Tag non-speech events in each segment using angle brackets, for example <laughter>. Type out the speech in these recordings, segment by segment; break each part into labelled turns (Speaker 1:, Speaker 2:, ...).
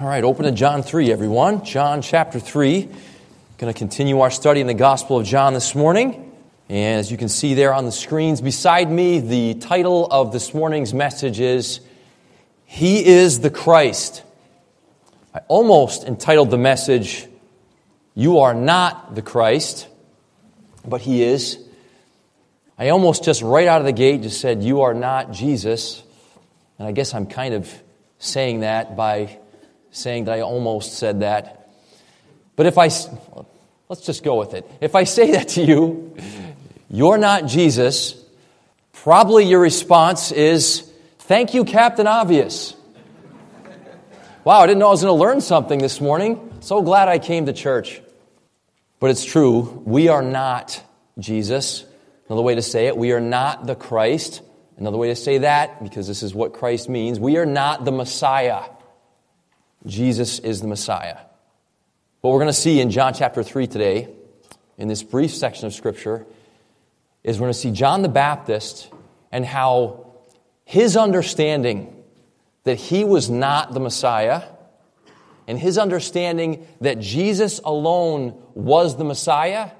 Speaker 1: All right, open to John 3, everyone. John chapter 3. Going to continue our study in the Gospel of John this morning. And as you can see there on the screens beside me, the title of this morning's message is He is the Christ. I almost entitled the message, You Are Not the Christ, but He is. I almost just right out of the gate just said, You are not Jesus. And I guess I'm kind of saying that by saying that I almost said that. But if I, let's just go with it. If I say <laughs> that to you, you're not Jesus, probably your response is, Thank you, Captain Obvious. Wow, I didn't know I was going to learn something this morning. So glad I came to church. But it's true, we are not Jesus. Another way to say it, we are not the Christ. Another way to say that, because this is what Christ means, we are not the Messiah. Jesus is the Messiah. What we're going to see in John chapter 3 today, in this brief section of Scripture, is we're going to see John the Baptist and how his understanding that he was not the Messiah and his understanding that Jesus alone was the Messiah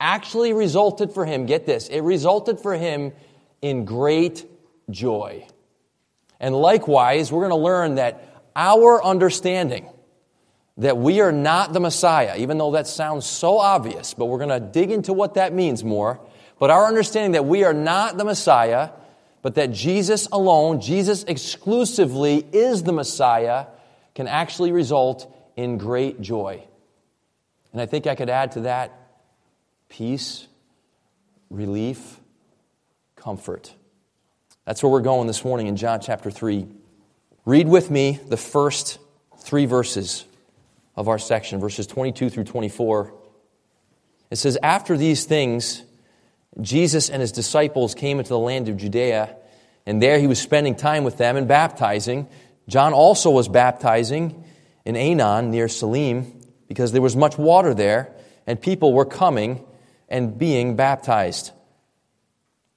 Speaker 1: actually resulted for him, get this, it resulted for him in great joy. And likewise, we're going to learn that our understanding that we are not the Messiah, even though that sounds so obvious, but we're going to dig into what that means more. But our understanding that we are not the Messiah, but that Jesus alone, Jesus exclusively is the Messiah, can actually result in great joy. And I think I could add to that peace, relief, comfort. That's where we're going this morning in John chapter 3. Read with me the first three verses of our section, verses 22 through 24. It says, After these things, Jesus and his disciples came into the land of Judea, and there he was spending time with them and baptizing. John also was baptizing in Aenon near Salim, because there was much water there, and people were coming and being baptized.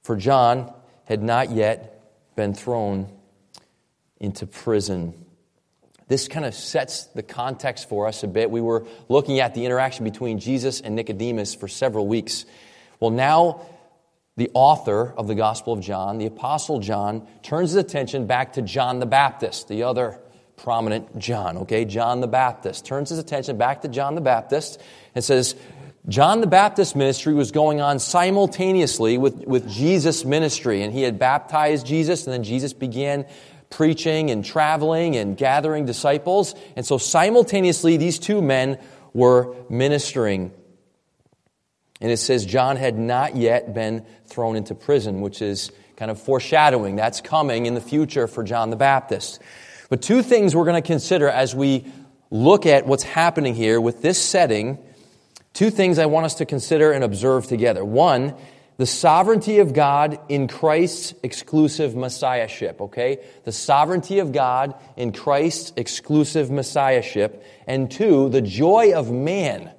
Speaker 1: For John had not yet been thrown into prison. This kind of sets the context for us a bit. We were looking at the interaction between Jesus and Nicodemus for several weeks. Well, now the author of the Gospel of John, the Apostle John, turns his attention back to John the Baptist, the other prominent John, okay? John the Baptist. Turns his attention back to John the Baptist and says, John the Baptist ministry was going on simultaneously with, with Jesus' ministry, and he had baptized Jesus, and then Jesus began preaching and traveling and gathering disciples. And so simultaneously, these two men were ministering. And it says John had not yet been thrown into prison, which is kind of foreshadowing. That's coming in the future for John the Baptist. But two things we're going to consider as we look at what's happening here with this setting. Two things I want us to consider and observe together. One the sovereignty of God in Christ's exclusive messiahship, okay? The sovereignty of God in Christ's exclusive messiahship. And two, the joy of man,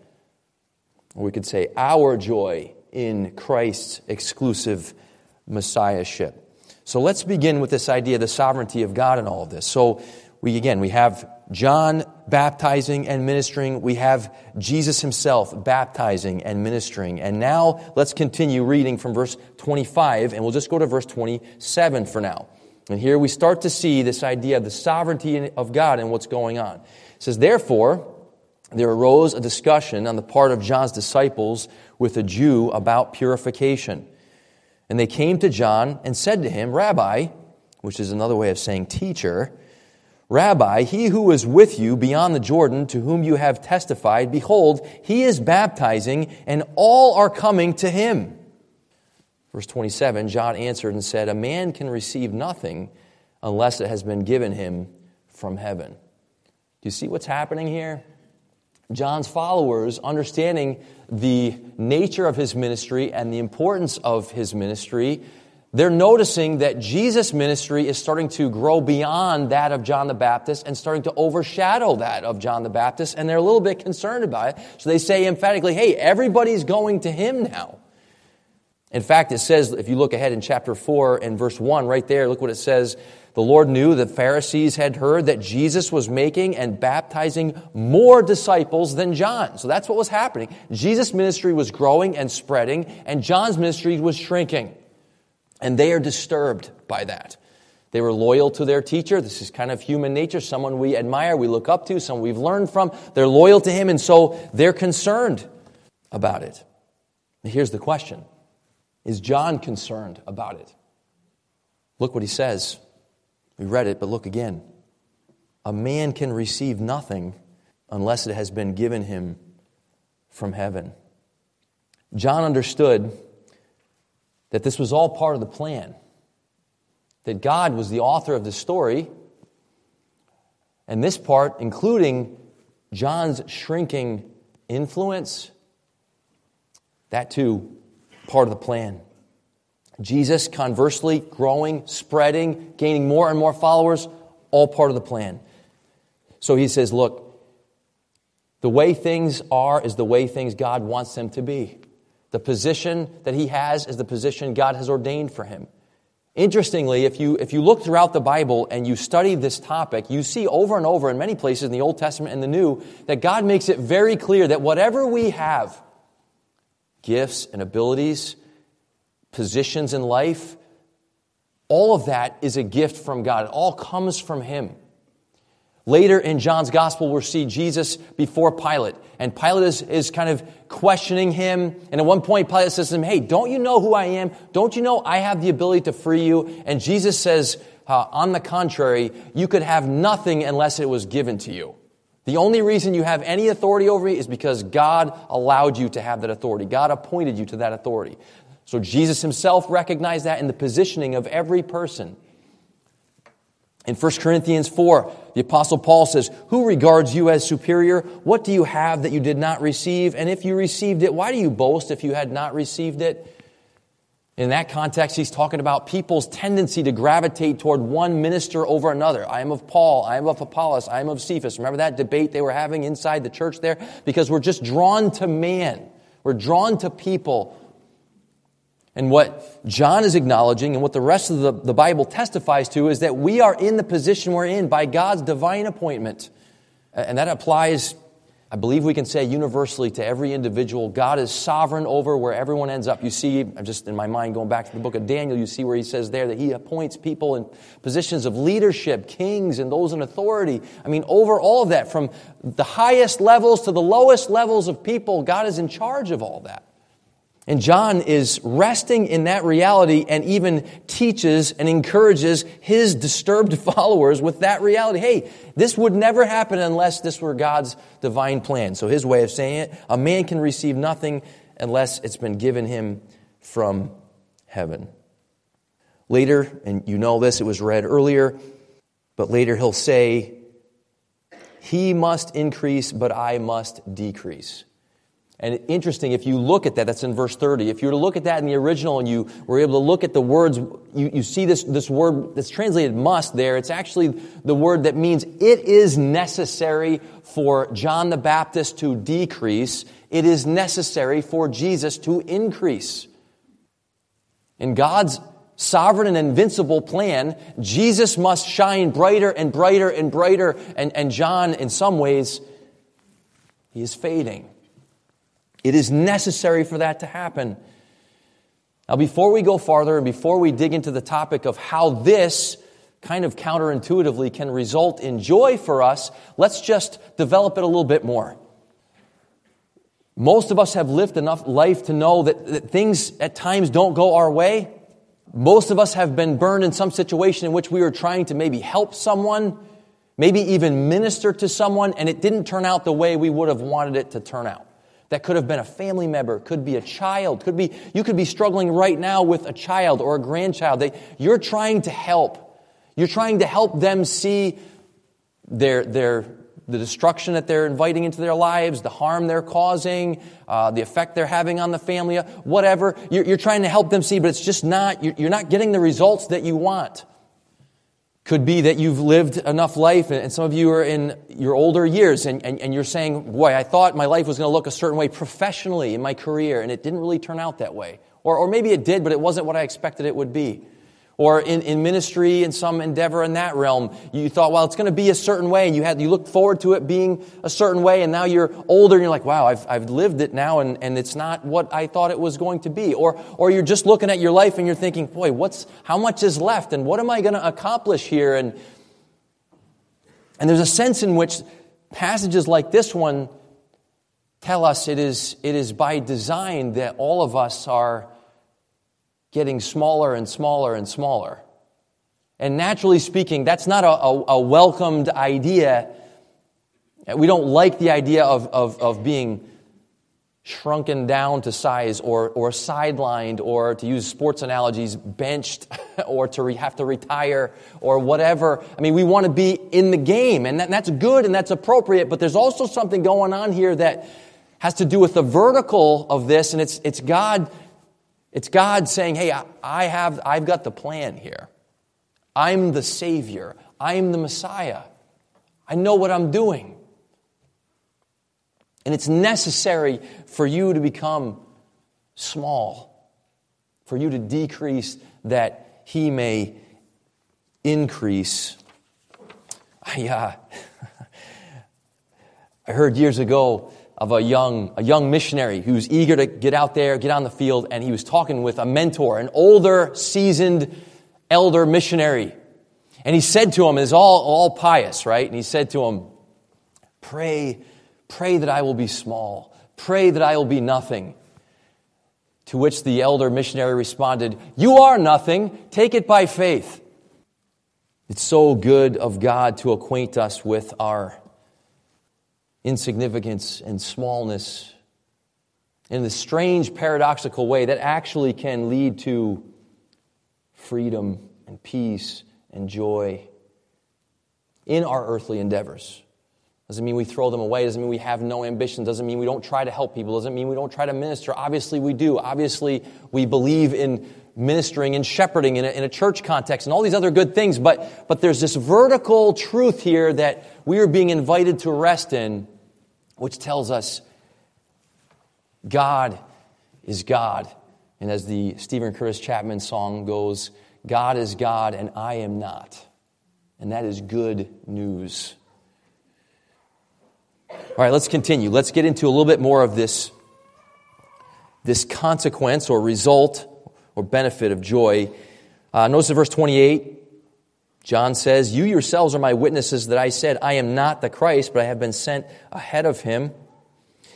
Speaker 1: we could say our joy in Christ's exclusive messiahship. So let's begin with this idea the sovereignty of God in all of this. So we again we have John baptizing and ministering. We have Jesus himself baptizing and ministering. And now let's continue reading from verse 25, and we'll just go to verse 27 for now. And here we start to see this idea of the sovereignty of God and what's going on. It says, Therefore, there arose a discussion on the part of John's disciples with a Jew about purification. And they came to John and said to him, Rabbi, which is another way of saying teacher, Rabbi, he who is with you beyond the Jordan, to whom you have testified, behold, he is baptizing, and all are coming to him. Verse 27 John answered and said, A man can receive nothing unless it has been given him from heaven. Do you see what's happening here? John's followers, understanding the nature of his ministry and the importance of his ministry, they're noticing that Jesus' ministry is starting to grow beyond that of John the Baptist and starting to overshadow that of John the Baptist, and they're a little bit concerned about it. So they say emphatically, hey, everybody's going to him now. In fact, it says, if you look ahead in chapter 4 and verse 1, right there, look what it says. The Lord knew the Pharisees had heard that Jesus was making and baptizing more disciples than John. So that's what was happening. Jesus' ministry was growing and spreading, and John's ministry was shrinking. And they are disturbed by that. They were loyal to their teacher. This is kind of human nature. Someone we admire, we look up to, someone we've learned from. They're loyal to him, and so they're concerned about it. Here's the question Is John concerned about it? Look what he says. We read it, but look again. A man can receive nothing unless it has been given him from heaven. John understood that this was all part of the plan, that God was the author of the story, and this part, including John's shrinking influence, that too, part of the plan. Jesus, conversely, growing, spreading, gaining more and more followers, all part of the plan. So he says, Look, the way things are is the way things God wants them to be. The position that he has is the position God has ordained for him. Interestingly, if you, if you look throughout the Bible and you study this topic, you see over and over in many places in the Old Testament and the New that God makes it very clear that whatever we have, gifts and abilities, positions in life, all of that is a gift from God. It all comes from Him. Later in John's gospel, we'll see Jesus before Pilate. And Pilate is, is kind of questioning him. And at one point, Pilate says to him, Hey, don't you know who I am? Don't you know I have the ability to free you? And Jesus says, uh, On the contrary, you could have nothing unless it was given to you. The only reason you have any authority over me is because God allowed you to have that authority. God appointed you to that authority. So Jesus himself recognized that in the positioning of every person. In 1 Corinthians 4, the Apostle Paul says, Who regards you as superior? What do you have that you did not receive? And if you received it, why do you boast if you had not received it? In that context, he's talking about people's tendency to gravitate toward one minister over another. I am of Paul, I am of Apollos, I am of Cephas. Remember that debate they were having inside the church there? Because we're just drawn to man. We're drawn to people. And what John is acknowledging and what the rest of the, the Bible testifies to is that we are in the position we're in by God's divine appointment. And that applies I believe we can say universally to every individual, God is sovereign over where everyone ends up. You see, I'm just in my mind going back to the book of Daniel, you see where he says there that he appoints people in positions of leadership, kings, and those in authority. I mean, over all of that, from the highest levels to the lowest levels of people, God is in charge of all that. And John is resting in that reality and even teaches and encourages his disturbed <laughs> followers with that reality. Hey, this would never happen unless this were God's divine plan. So his way of saying it, a man can receive nothing unless it's been given him from heaven. Later, and you know this, it was read earlier, but later he'll say, He must increase, but I must decrease. And interesting, if you look at that, that's in verse 30. If you were to look at that in the original and you were able to look at the words, you, you see this, this word that's translated must there. It's actually the word that means it is necessary for John the Baptist to decrease. It is necessary for Jesus to increase. In God's sovereign and invincible plan, Jesus must shine brighter and brighter and brighter. And, and John, in some ways, he is fading. It is necessary for that to happen. Now, before we go farther and before we dig into the topic of how this kind of counterintuitively can result in joy for us, let's just develop it a little bit more. Most of us have lived enough life to know that, that things at times don't go our way. Most of us have been burned in some situation in which we were trying to maybe help someone, maybe even minister to someone, and it didn't turn out the way we would have wanted it to turn out. That could have been a family member, could be a child, could be, you could be struggling right now with a child or a grandchild. They, you're trying to help. You're trying to help them see their, their, the destruction that they're inviting into their lives, the harm they're causing, uh, the effect they're having on the family, whatever. You're, you're, trying to help them see, but it's just not, you're not getting the results that you want. Could be that you've lived enough life, and some of you are in your older years, and, and, and you're saying, Boy, I thought my life was going to look a certain way professionally in my career, and it didn't really turn out that way. Or, or maybe it did, but it wasn't what I expected it would be. Or in, in ministry, in some endeavor in that realm, you thought, well, it's going to be a certain way, and you, had, you looked forward to it being a certain way, and now you're older, and you're like, wow, I've, I've lived it now, and, and it's not what I thought it was going to be. Or, or you're just looking at your life, and you're thinking, boy, what's, how much is left, and what am I going to accomplish here? And, and there's a sense in which passages like this one tell us it is, it is by design that all of us are getting smaller and smaller and smaller. And naturally speaking, that's not a, a, a welcomed idea. We don't like the idea of, of, of being shrunken down to size or, or sidelined or to use sports analogies benched <laughs> or to re- have to retire or whatever i mean we want to be in the game and that, that's good and that's appropriate but there's also something going on here that has to do with the vertical of this and it's, it's god it's God saying, hey, I have, I've got the plan here. I'm the Savior. I'm the Messiah. I know what I'm doing. And it's necessary for you to become small, for you to decrease that He may increase. I, uh, <laughs> I heard years ago of a young, a young missionary who's eager to get out there, get on the field, and he was talking with a mentor, an older, seasoned elder missionary. And he said to him, is all, all pious, right? And he said to him, Pray, pray that I will be small. Pray that I will be nothing. To which the elder missionary responded, You are nothing. Take it by faith. It's so good of God to acquaint us with our insignificance and smallness in the strange paradoxical way that actually can lead to freedom and peace and joy in our earthly endeavors. Doesn't mean we throw them away. Doesn't mean we have no ambition. Doesn't mean we don't try to help people. Doesn't mean we don't try to minister. Obviously, we do. Obviously, we believe in ministering and shepherding in a, in a church context and all these other good things. But, but there's this vertical truth here that we are being invited to rest in which tells us God is God. And as the Steven Curtis Chapman song goes, God is God and I am not. And that is good news. All right, let's continue. Let's get into a little bit more of this, this consequence or result or benefit of joy. Uh, notice in verse 28, John says, You yourselves are my witnesses that I said, I am not the Christ, but I have been sent ahead of him.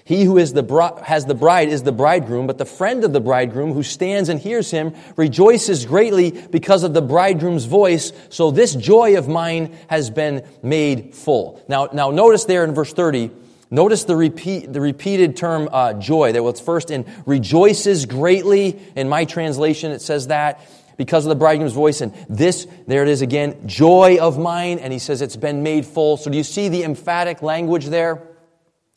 Speaker 1: He who is the has the bride is the bridegroom, but the friend of the bridegroom who stands and hears him rejoices greatly because of the bridegroom's voice. So this joy of mine has been made full. Now, now notice there in verse 30, notice the, repeat, the repeated term uh, joy. That was first in rejoices greatly. In my translation, it says that because of the bridegroom's voice. And this, there it is again, joy of mine. And he says it's been made full. So do you see the emphatic language there?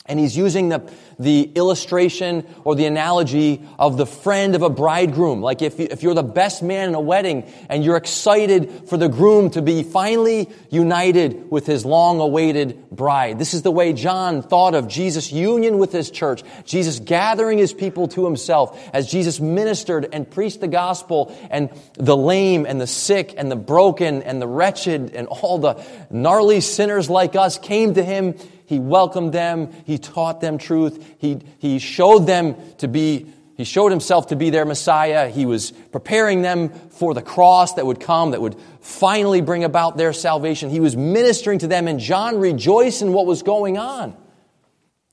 Speaker 1: And he's using the, the illustration or the analogy of the friend of a bridegroom. Like if, you, if you're the best man in a wedding and you're excited for the groom to be finally united with his long awaited bride. This is the way John thought of Jesus' union with his church. Jesus gathering his people to himself as Jesus ministered and preached the gospel and the lame and the sick and the broken and the wretched and all the gnarly sinners like us came to him he welcomed them. He taught them truth. He, he showed them to be, he showed himself to be their Messiah. He was preparing them for the cross that would come, that would finally bring about their salvation. He was ministering to them, and John rejoiced in what was going on.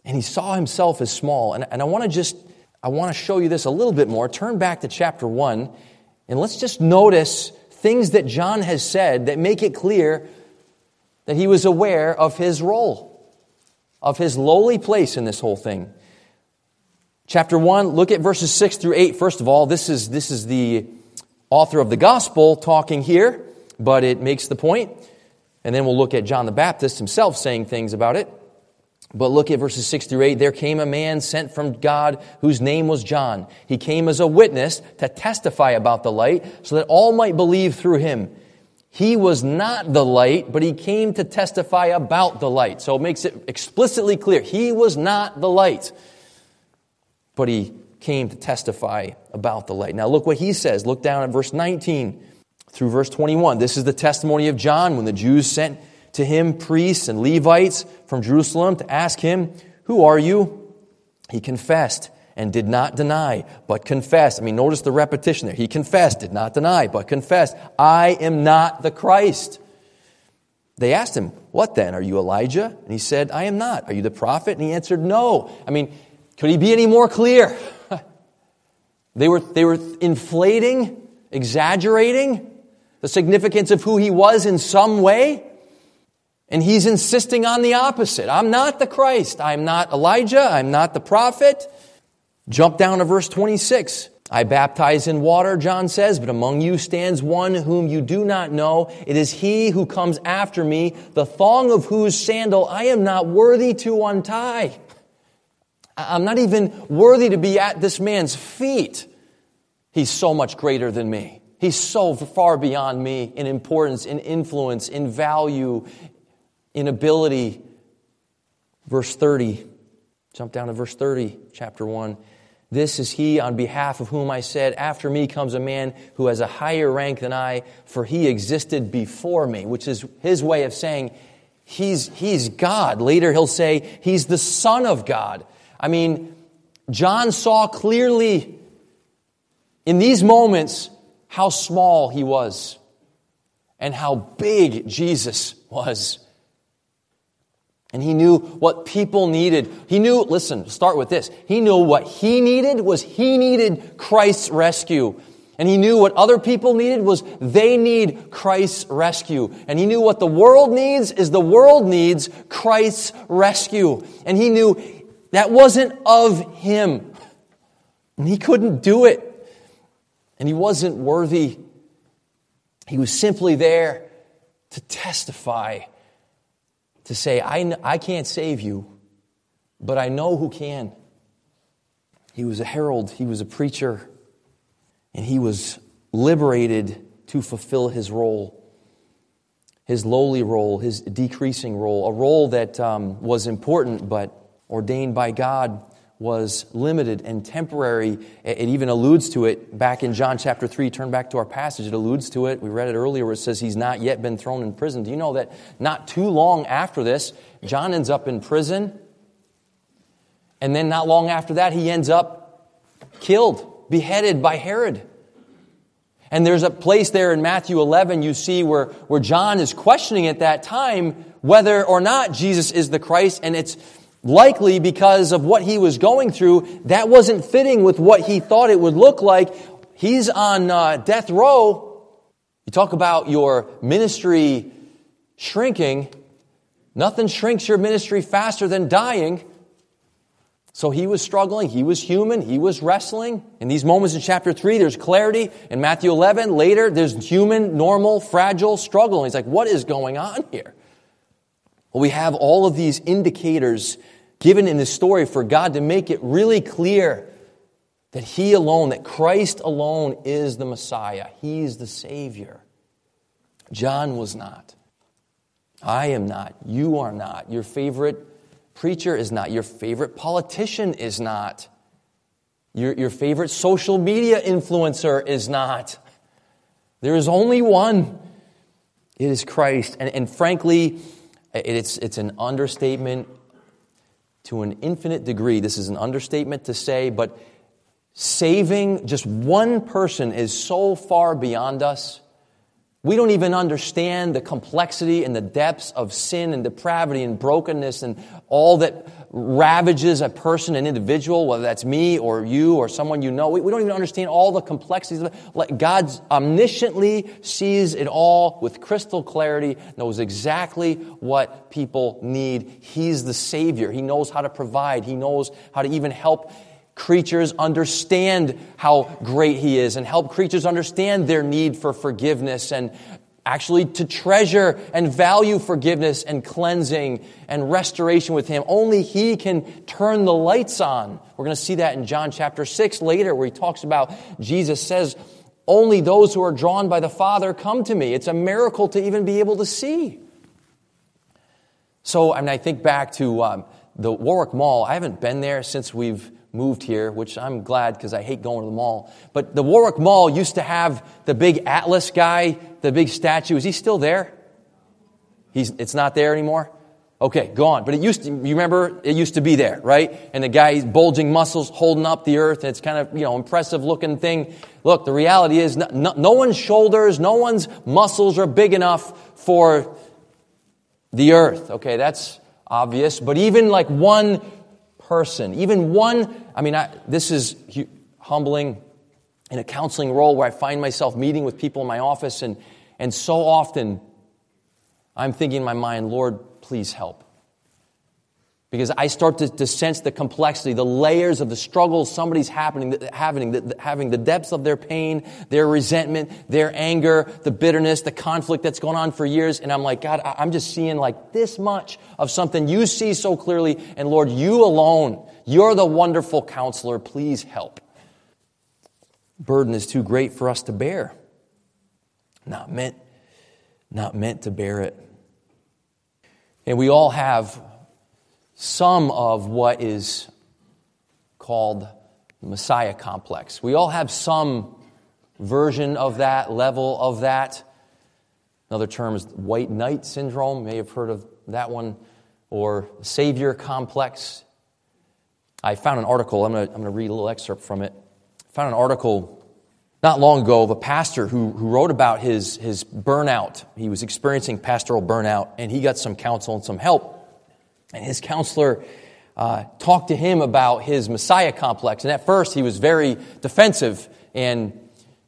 Speaker 1: And he saw himself as small. And, and I want to just, I want to show you this a little bit more. Turn back to chapter 1, and let's just notice things that John has said that make it clear that he was aware of his role of his lowly place in this whole thing. Chapter 1, look at verses 6 through 8. First of all, this is, this is the author of the gospel talking here, but it makes the point. And then we'll look at John the Baptist himself saying things about it. But look at verses 6 through 8. There came a man sent from God whose name was John. He came as a witness to testify about the light so that all might believe through him. He was not the light, but he came to testify about the light. So it makes it explicitly clear. He was not the light, but he came to testify about the light. Now, look what he says. Look down at verse 19 through verse 21. This is the testimony of John when the Jews sent to him priests and Levites from Jerusalem to ask him, Who are you? He confessed and did not deny, but confessed. I mean, notice the repetition there. He confessed, did not deny, but confessed, I am not the Christ. They asked him, What then? Are you Elijah? And he said, I am not. Are you the prophet? And he answered, No. I mean, could he be any more clear? <laughs> they, were, they were inflating, exaggerating the significance of who he was in some way. And he's insisting on the opposite. I'm not the Christ. I'm not Elijah. I'm not the prophet. Jump down to verse 26. I baptize in water, John says, but among you stands one whom you do not know. It is he who comes after me, the thong of whose sandal I am not worthy to untie. I'm not even worthy to be at this man's feet. He's so much greater than me. He's so far beyond me in importance, in influence, in value, in ability. Verse 30. Jump down to verse 30, chapter 1. This is he on behalf of whom I said, After me comes a man who has a higher rank than I, for he existed before me, which is his way of saying he's, he's God. Later he'll say he's the Son of God. I mean, John saw clearly in these moments how small he was and how big Jesus was. And he knew what people needed. He knew, listen, start with this. He knew what he needed was he needed Christ's rescue. And he knew what other people needed was they need Christ's rescue. And he knew what the world needs is the world needs Christ's rescue. And he knew that wasn't of him. And he couldn't do it. And he wasn't worthy. He was simply there to testify to say, I, I can't save you, but I know who can. He was a herald, he was a preacher, and he was liberated to fulfill his role, his lowly role, his decreasing role, a role that um, was important but ordained by God was limited and temporary. It even alludes to it back in John chapter 3. Turn back to our passage. It alludes to it. We read it earlier where it says he's not yet been thrown in prison. Do you know that not too long after this, John ends up in prison? And then not long after that, he ends up killed, beheaded by Herod. And there's a place there in Matthew 11 you see where, where John is questioning at that time whether or not Jesus is the Christ. And it's likely because of what he was going through, that wasn't fitting with what he thought it would look like. He's on uh, death row. You talk about your ministry shrinking. Nothing shrinks your ministry faster than dying. So he was struggling. He was human. He was wrestling. In these moments in chapter 3, there's clarity. In Matthew 11, later, there's human, normal, fragile struggle. And he's like, what is going on here? Well, we have all of these indicators given in this story for God to make it really clear that He alone, that Christ alone is the Messiah. He's the Savior. John was not. I am not. You are not. Your favorite preacher is not. Your favorite politician is not. Your, your favorite social media influencer is not. There is only one. It is Christ. And, and frankly, it's, it's an understatement to an infinite degree. This is an understatement to say, but saving just one person is so far beyond us. We don't even understand the complexity and the depths of sin and depravity and brokenness and all that ravages a person, an individual, whether that's me or you or someone you know. We, don't even understand all the complexities of it. God omnisciently sees it all with crystal clarity, knows exactly what people need. He's the Savior. He knows how to provide. He knows how to even help creatures understand how great He is and help creatures understand their need for forgiveness and actually to treasure and value forgiveness and cleansing and restoration with Him. Only He can turn the lights on. We're going to see that in John chapter 6 later, where He talks about Jesus says, Only those who are drawn by the Father come to me. It's a miracle to even be able to see. So, I mean, I think back to um, the Warwick Mall. I haven't been there since we've moved here, which I'm glad because I hate going to the mall. But the Warwick Mall used to have the big Atlas guy, the big statue. Is he still there? He's, it's not there anymore? Okay, gone. But it used to, you remember, it used to be there, right? And the guy's bulging muscles holding up the earth, and it's kind of, you know, impressive looking thing. Look, the reality is no, no, no one's shoulders, no one's muscles are big enough for the earth. Okay, that's obvious. But even like one person, even one, I mean, I, this is humbling in a counseling role where I find myself meeting with people in my office, and, and so often I'm thinking in my mind, Lord, please help. Because I start to, to sense the complexity, the layers of the struggles somebody's happening, having, the, having the depths of their pain, their resentment, their anger, the bitterness, the conflict that's gone on for years. And I'm like, God, I'm just seeing like this much of something you see so clearly. And Lord, you alone, you're the wonderful counselor. Please help. Burden is too great for us to bear. Not meant, not meant to bear it. And we all have some of what is called Messiah complex. We all have some version of that, level of that. Another term is white knight syndrome. You may have heard of that one, or savior complex. I found an article, I'm going to, I'm going to read a little excerpt from it. I found an article not long ago of a pastor who, who wrote about his, his burnout. He was experiencing pastoral burnout, and he got some counsel and some help. And his counselor uh, talked to him about his Messiah complex. And at first, he was very defensive and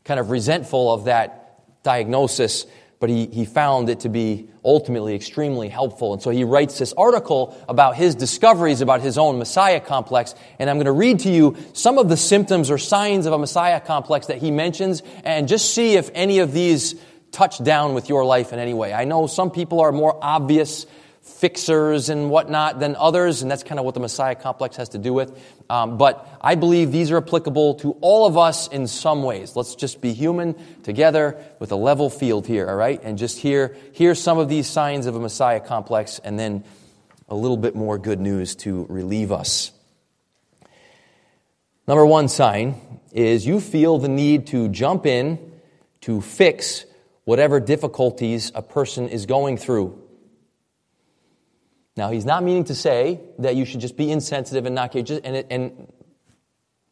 Speaker 1: kind of resentful of that diagnosis but he, he found it to be ultimately extremely helpful. And so he writes this article about his discoveries about his own Messiah complex. And I'm going to read to you some of the symptoms or signs of a Messiah complex that he mentions and just see if any of these touch down with your life in any way. I know some people are more obvious fixers and whatnot than others, and that's kind of what the Messiah complex has to do with. Um, but I believe these are applicable to all of us in some ways. Let's just be human together with a level field here, all right? And just hear, hear some of these signs of a Messiah complex, and then a little bit more good news to relieve us. Number one sign is you feel the need to jump in to fix whatever difficulties a person is going through. Now, he's not meaning to say that you should just be insensitive and not care. And, and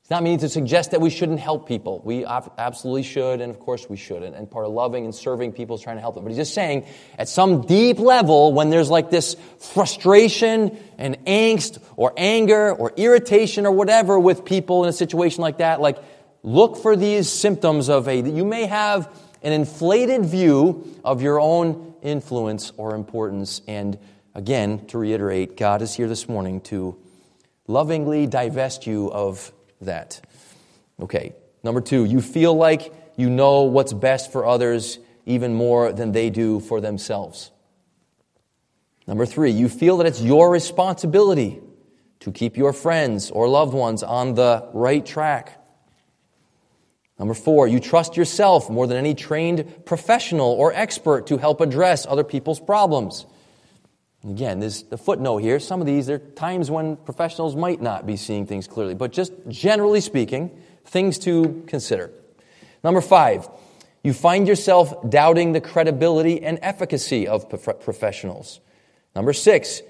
Speaker 1: he's not meaning to suggest that we shouldn't help people. We absolutely should, and of course we should. And part of loving and serving people is trying to help them. But he's just saying, at some deep level, when there's like this frustration and angst or anger or irritation or whatever with people in a situation like that, like look for these symptoms of a, you may have an inflated view of your own influence or importance and Again, to reiterate, God is here this morning to lovingly divest you of that. Okay, number two, you feel like you know what's best for others even more than they do for themselves. Number three, you feel that it's your responsibility to keep your friends or loved ones on the right track. Number four, you trust yourself more than any trained professional or expert to help address other people's problems. Again, there's the footnote here. Some of these, there are times when professionals might not be seeing things clearly, but just generally speaking, things to consider. Number five, you find yourself doubting the credibility and efficacy of professionals. Number six,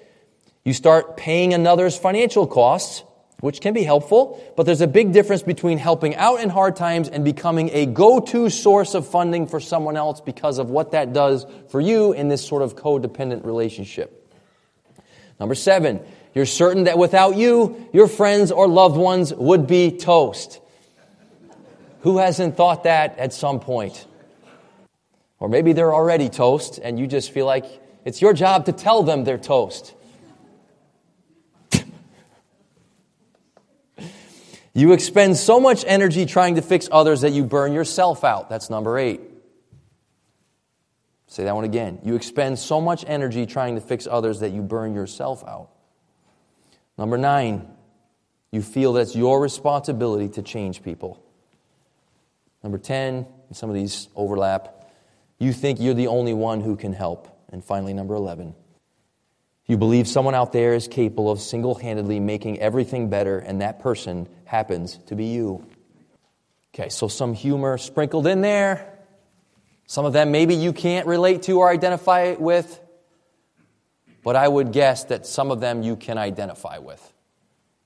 Speaker 1: you start paying another's financial costs, which can be helpful, but there's a big difference between helping out in hard times and becoming a go to source of funding for someone else because of what that does for you in this sort of codependent relationship. Number seven, you're certain that without you, your friends or loved ones would be toast. Who hasn't thought that at some point? Or maybe they're already toast and you just feel like it's your job to tell them they're toast. <laughs> you expend so much energy trying to fix others that you burn yourself out. That's number eight. Say that one again. You expend so much energy trying to fix others that you burn yourself out. Number nine, you feel that it's your responsibility to change people. Number 10, and some of these overlap, you think you're the only one who can help. And finally, number 11, You believe someone out there is capable of single handedly making everything better, and that person happens to be you. Okay, so some humor sprinkled in there. Some of them maybe you can't relate to or identify with, but I would guess that some of them you can identify with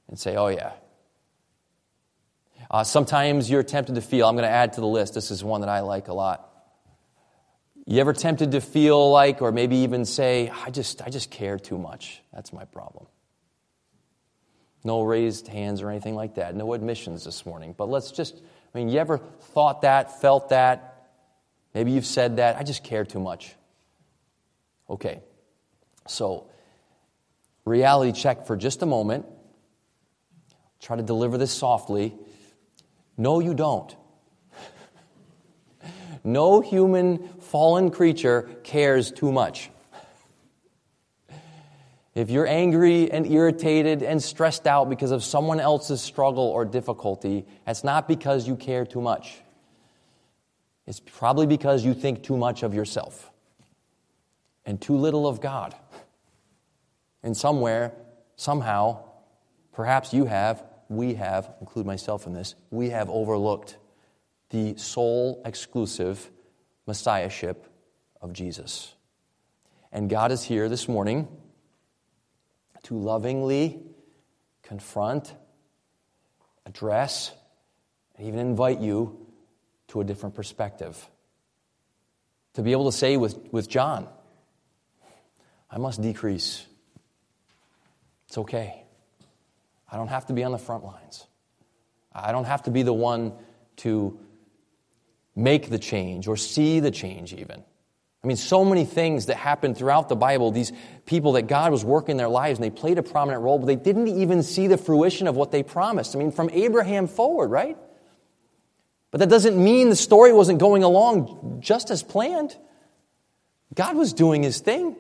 Speaker 1: and say, oh, yeah. Uh, sometimes you're tempted to feel, I'm going to add to the list, this is one that I like a lot. You ever tempted to feel like, or maybe even say, I just, I just care too much? That's my problem. No raised hands or anything like that. No admissions this morning. But let's just, I mean, you ever thought that, felt that? Maybe you've said that. I just care too much. Okay. So, reality check for just a moment. Try to deliver this softly. No, you don't. <laughs> no human fallen creature cares too much. If you're angry and irritated and stressed out because of someone else's struggle or difficulty, that's not because you care too much. It's probably because you think too much of yourself and too little of God. And somewhere, somehow, perhaps you have, we have, include myself in this, we have overlooked the sole exclusive messiahship of Jesus. And God is here this morning to lovingly confront, address, and even invite you to a different perspective. To be able to say with, with John, I must decrease. It's okay. I don't have to be on the front lines. I don't have to be the one to make the change or see the change, even. I mean, so many things that happened throughout the Bible, these people that God was working their lives and they played a prominent role, but they didn't even see the fruition of what they promised. I mean, from Abraham forward, right? But that doesn't mean the story wasn't going along just as planned. God was doing his thing.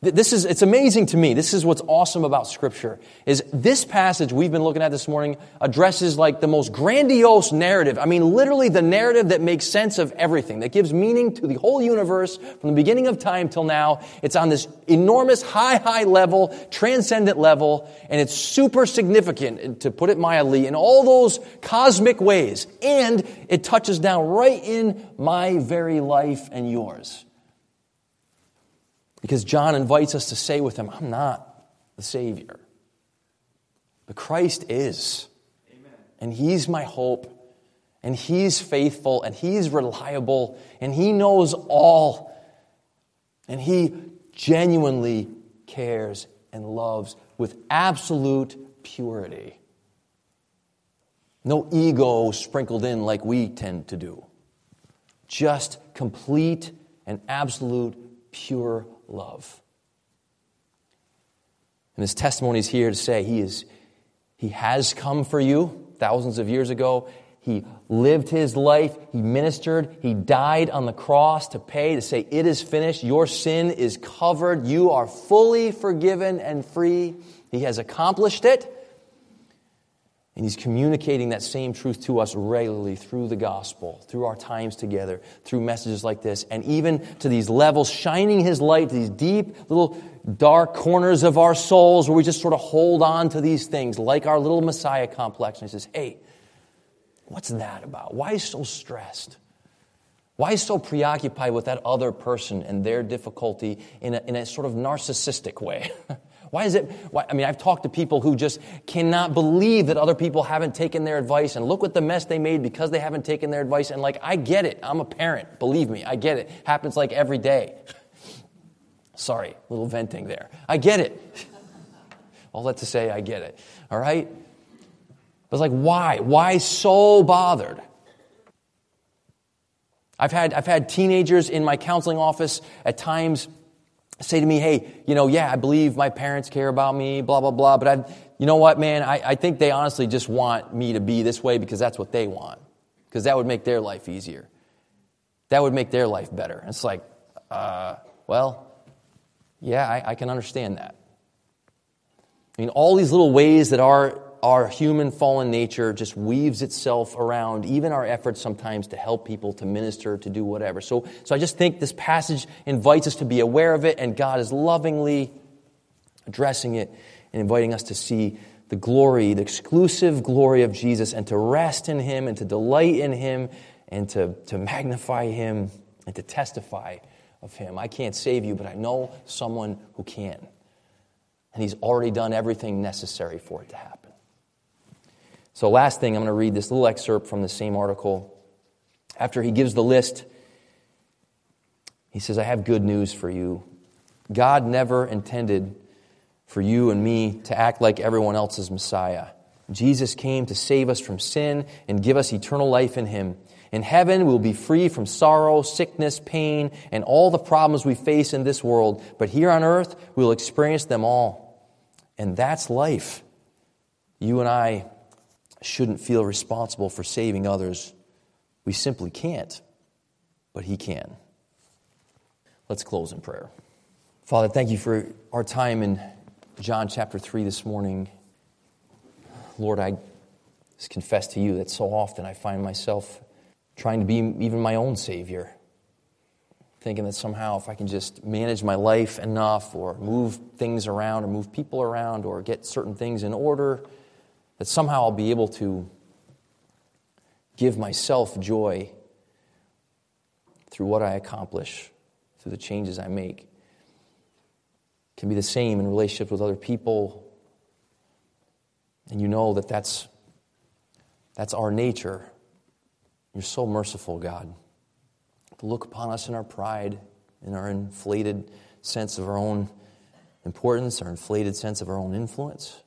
Speaker 1: This is, it's amazing to me. This is what's awesome about Scripture, is this passage we've been looking at this morning addresses like the most grandiose narrative. I mean, literally the narrative that makes sense of everything, that gives meaning to the whole universe from the beginning of time till now. It's on this enormous, high, high level, transcendent level, and it's super significant, to put it mildly, in all those cosmic ways. And it touches down right in my very life and yours. Because John invites us to say with him, I'm not the Savior. But Christ is. Amen. And He's my hope. And He's faithful. And He's reliable. And He knows all. And He genuinely cares and loves with absolute purity. No ego sprinkled in like we tend to do. Just complete and absolute pure love. And his testimony is here to say he, is, he has come for you thousands of years ago. He lived his life. He ministered. He died on the cross to pay, to say, It is finished. Your sin is covered. You are fully forgiven and free. He has accomplished it. And he's communicating that same truth to us regularly through the gospel, through our times together, through messages like this, and even to these levels, shining his light to these deep little dark corners of our souls where we just sort of hold on to these things, like our little Messiah complex. And he says, Hey, what's that about? Why so stressed? Why is so preoccupied with that other person and their difficulty in a, in a sort of narcissistic way? <laughs> Why is it? Why, I mean, I've talked to people who just cannot believe that other people haven't taken their advice and look what the mess they made because they haven't taken their advice. And like, I get it. I'm a parent. Believe me, I get it. Happens like every day. <laughs> Sorry, little venting there. I get it. <laughs> All that to say, I get it. All right? But like, why? Why so bothered? I've had, I've had teenagers in my counseling office at times say to me, hey, you know, yeah, I believe my parents care about me, blah, blah, blah, but I, you know what, man, I, I think they honestly just want me to be this way because that's what they want, because that would make their life easier. That would make their life better. It's like, uh, well, yeah, I, I can understand that. I mean, all these little ways that our our human fallen nature just weaves itself around even our efforts sometimes to help people, to minister, to do whatever. So, so I just think this passage invites us to be aware of it, and God is lovingly addressing it and inviting us to see the glory, the exclusive glory of Jesus, and to rest in Him and to delight in Him and to, to magnify Him and to testify of Him. I can't save you, but I know someone who can. And He's already done everything necessary for it to happen. So, last thing, I'm going to read this little excerpt from the same article. After he gives the list, he says, I have good news for you. God never intended for you and me to act like everyone else's Messiah. Jesus came to save us from sin and give us eternal life in Him. In heaven, we'll be free from sorrow, sickness, pain, and all the problems we face in this world. But here on earth, we'll experience them all. And that's life. You and I shouldn't feel responsible for saving others. We simply can't. But He can. Let's close in prayer. Father, thank you for our time in John chapter 3 this morning. Lord, I just confess to you that so often I find myself trying to be even my own Savior, thinking that somehow if I can just manage my life enough or move things around or move people around or get certain things in order, that somehow I'll be able to give myself joy through what I accomplish, through the changes I make can be the same in relationships with other people. And you know that that's, that's our nature. You're so merciful, God, to look upon us in our pride, in our inflated sense of our own importance, our inflated sense of our own influence,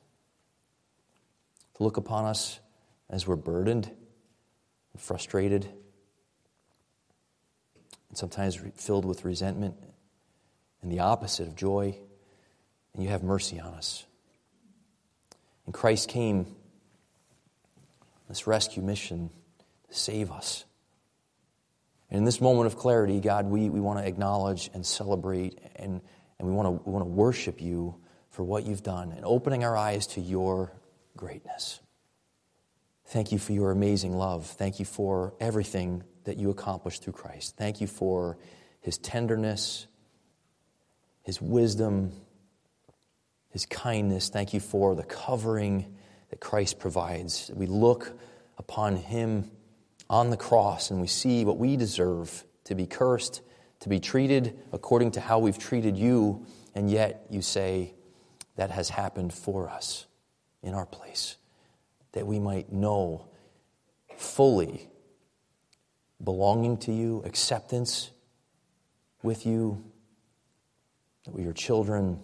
Speaker 1: to look upon us as we're burdened and frustrated, and sometimes filled with resentment, and the opposite of joy and you have mercy on us. And Christ came this rescue mission to save us. And in this moment of clarity, God, we, we want to acknowledge and celebrate and, and we, want to, we want to worship you for what you've done and opening our eyes to your greatness. Thank you for your amazing love. Thank you for everything that you accomplished through Christ. Thank you for his tenderness, his wisdom, his kindness. Thank you for the covering that Christ provides. We look upon him on the cross and we see what we deserve to be cursed, to be treated according to how we've treated you, and yet you say that has happened for us in our place, that we might know fully belonging to you, acceptance with you, that we are children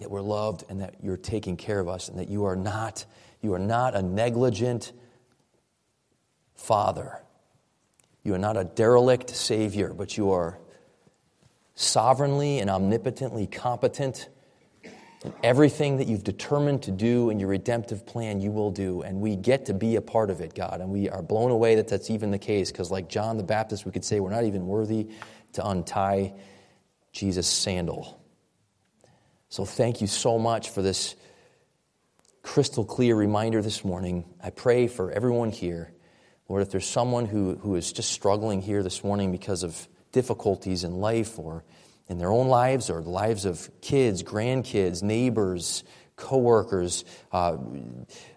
Speaker 1: that we're loved and that you're taking care of us and that you are not you are not a negligent father. You are not a derelict savior but you are sovereignly and omnipotently competent everything that you've determined to do in your redemptive plan you will do and we get to be a part of it god and we are blown away that that's even the case because like john the baptist we could say we're not even worthy to untie jesus sandal so thank you so much for this crystal clear reminder this morning. I pray for everyone here. Lord, if there's someone who, who is just struggling here this morning because of difficulties in life or in their own lives or the lives of kids, grandkids, neighbors, coworkers. Uh,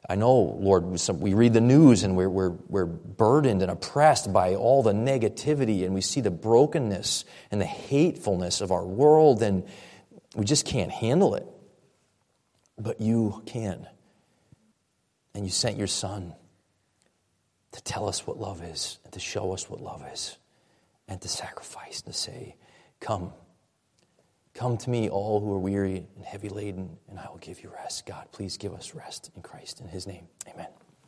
Speaker 1: I know, Lord, we read the news and we're, we're, we're burdened and oppressed by all the negativity and we see the brokenness and the hatefulness of our world and we just can't handle it. But you can. And you sent your son to tell us what love is and to show us what love is and to sacrifice and to say, Come. Come to me, all who are weary and heavy laden, and I will give you rest. God, please give us rest in Christ. In his name, amen.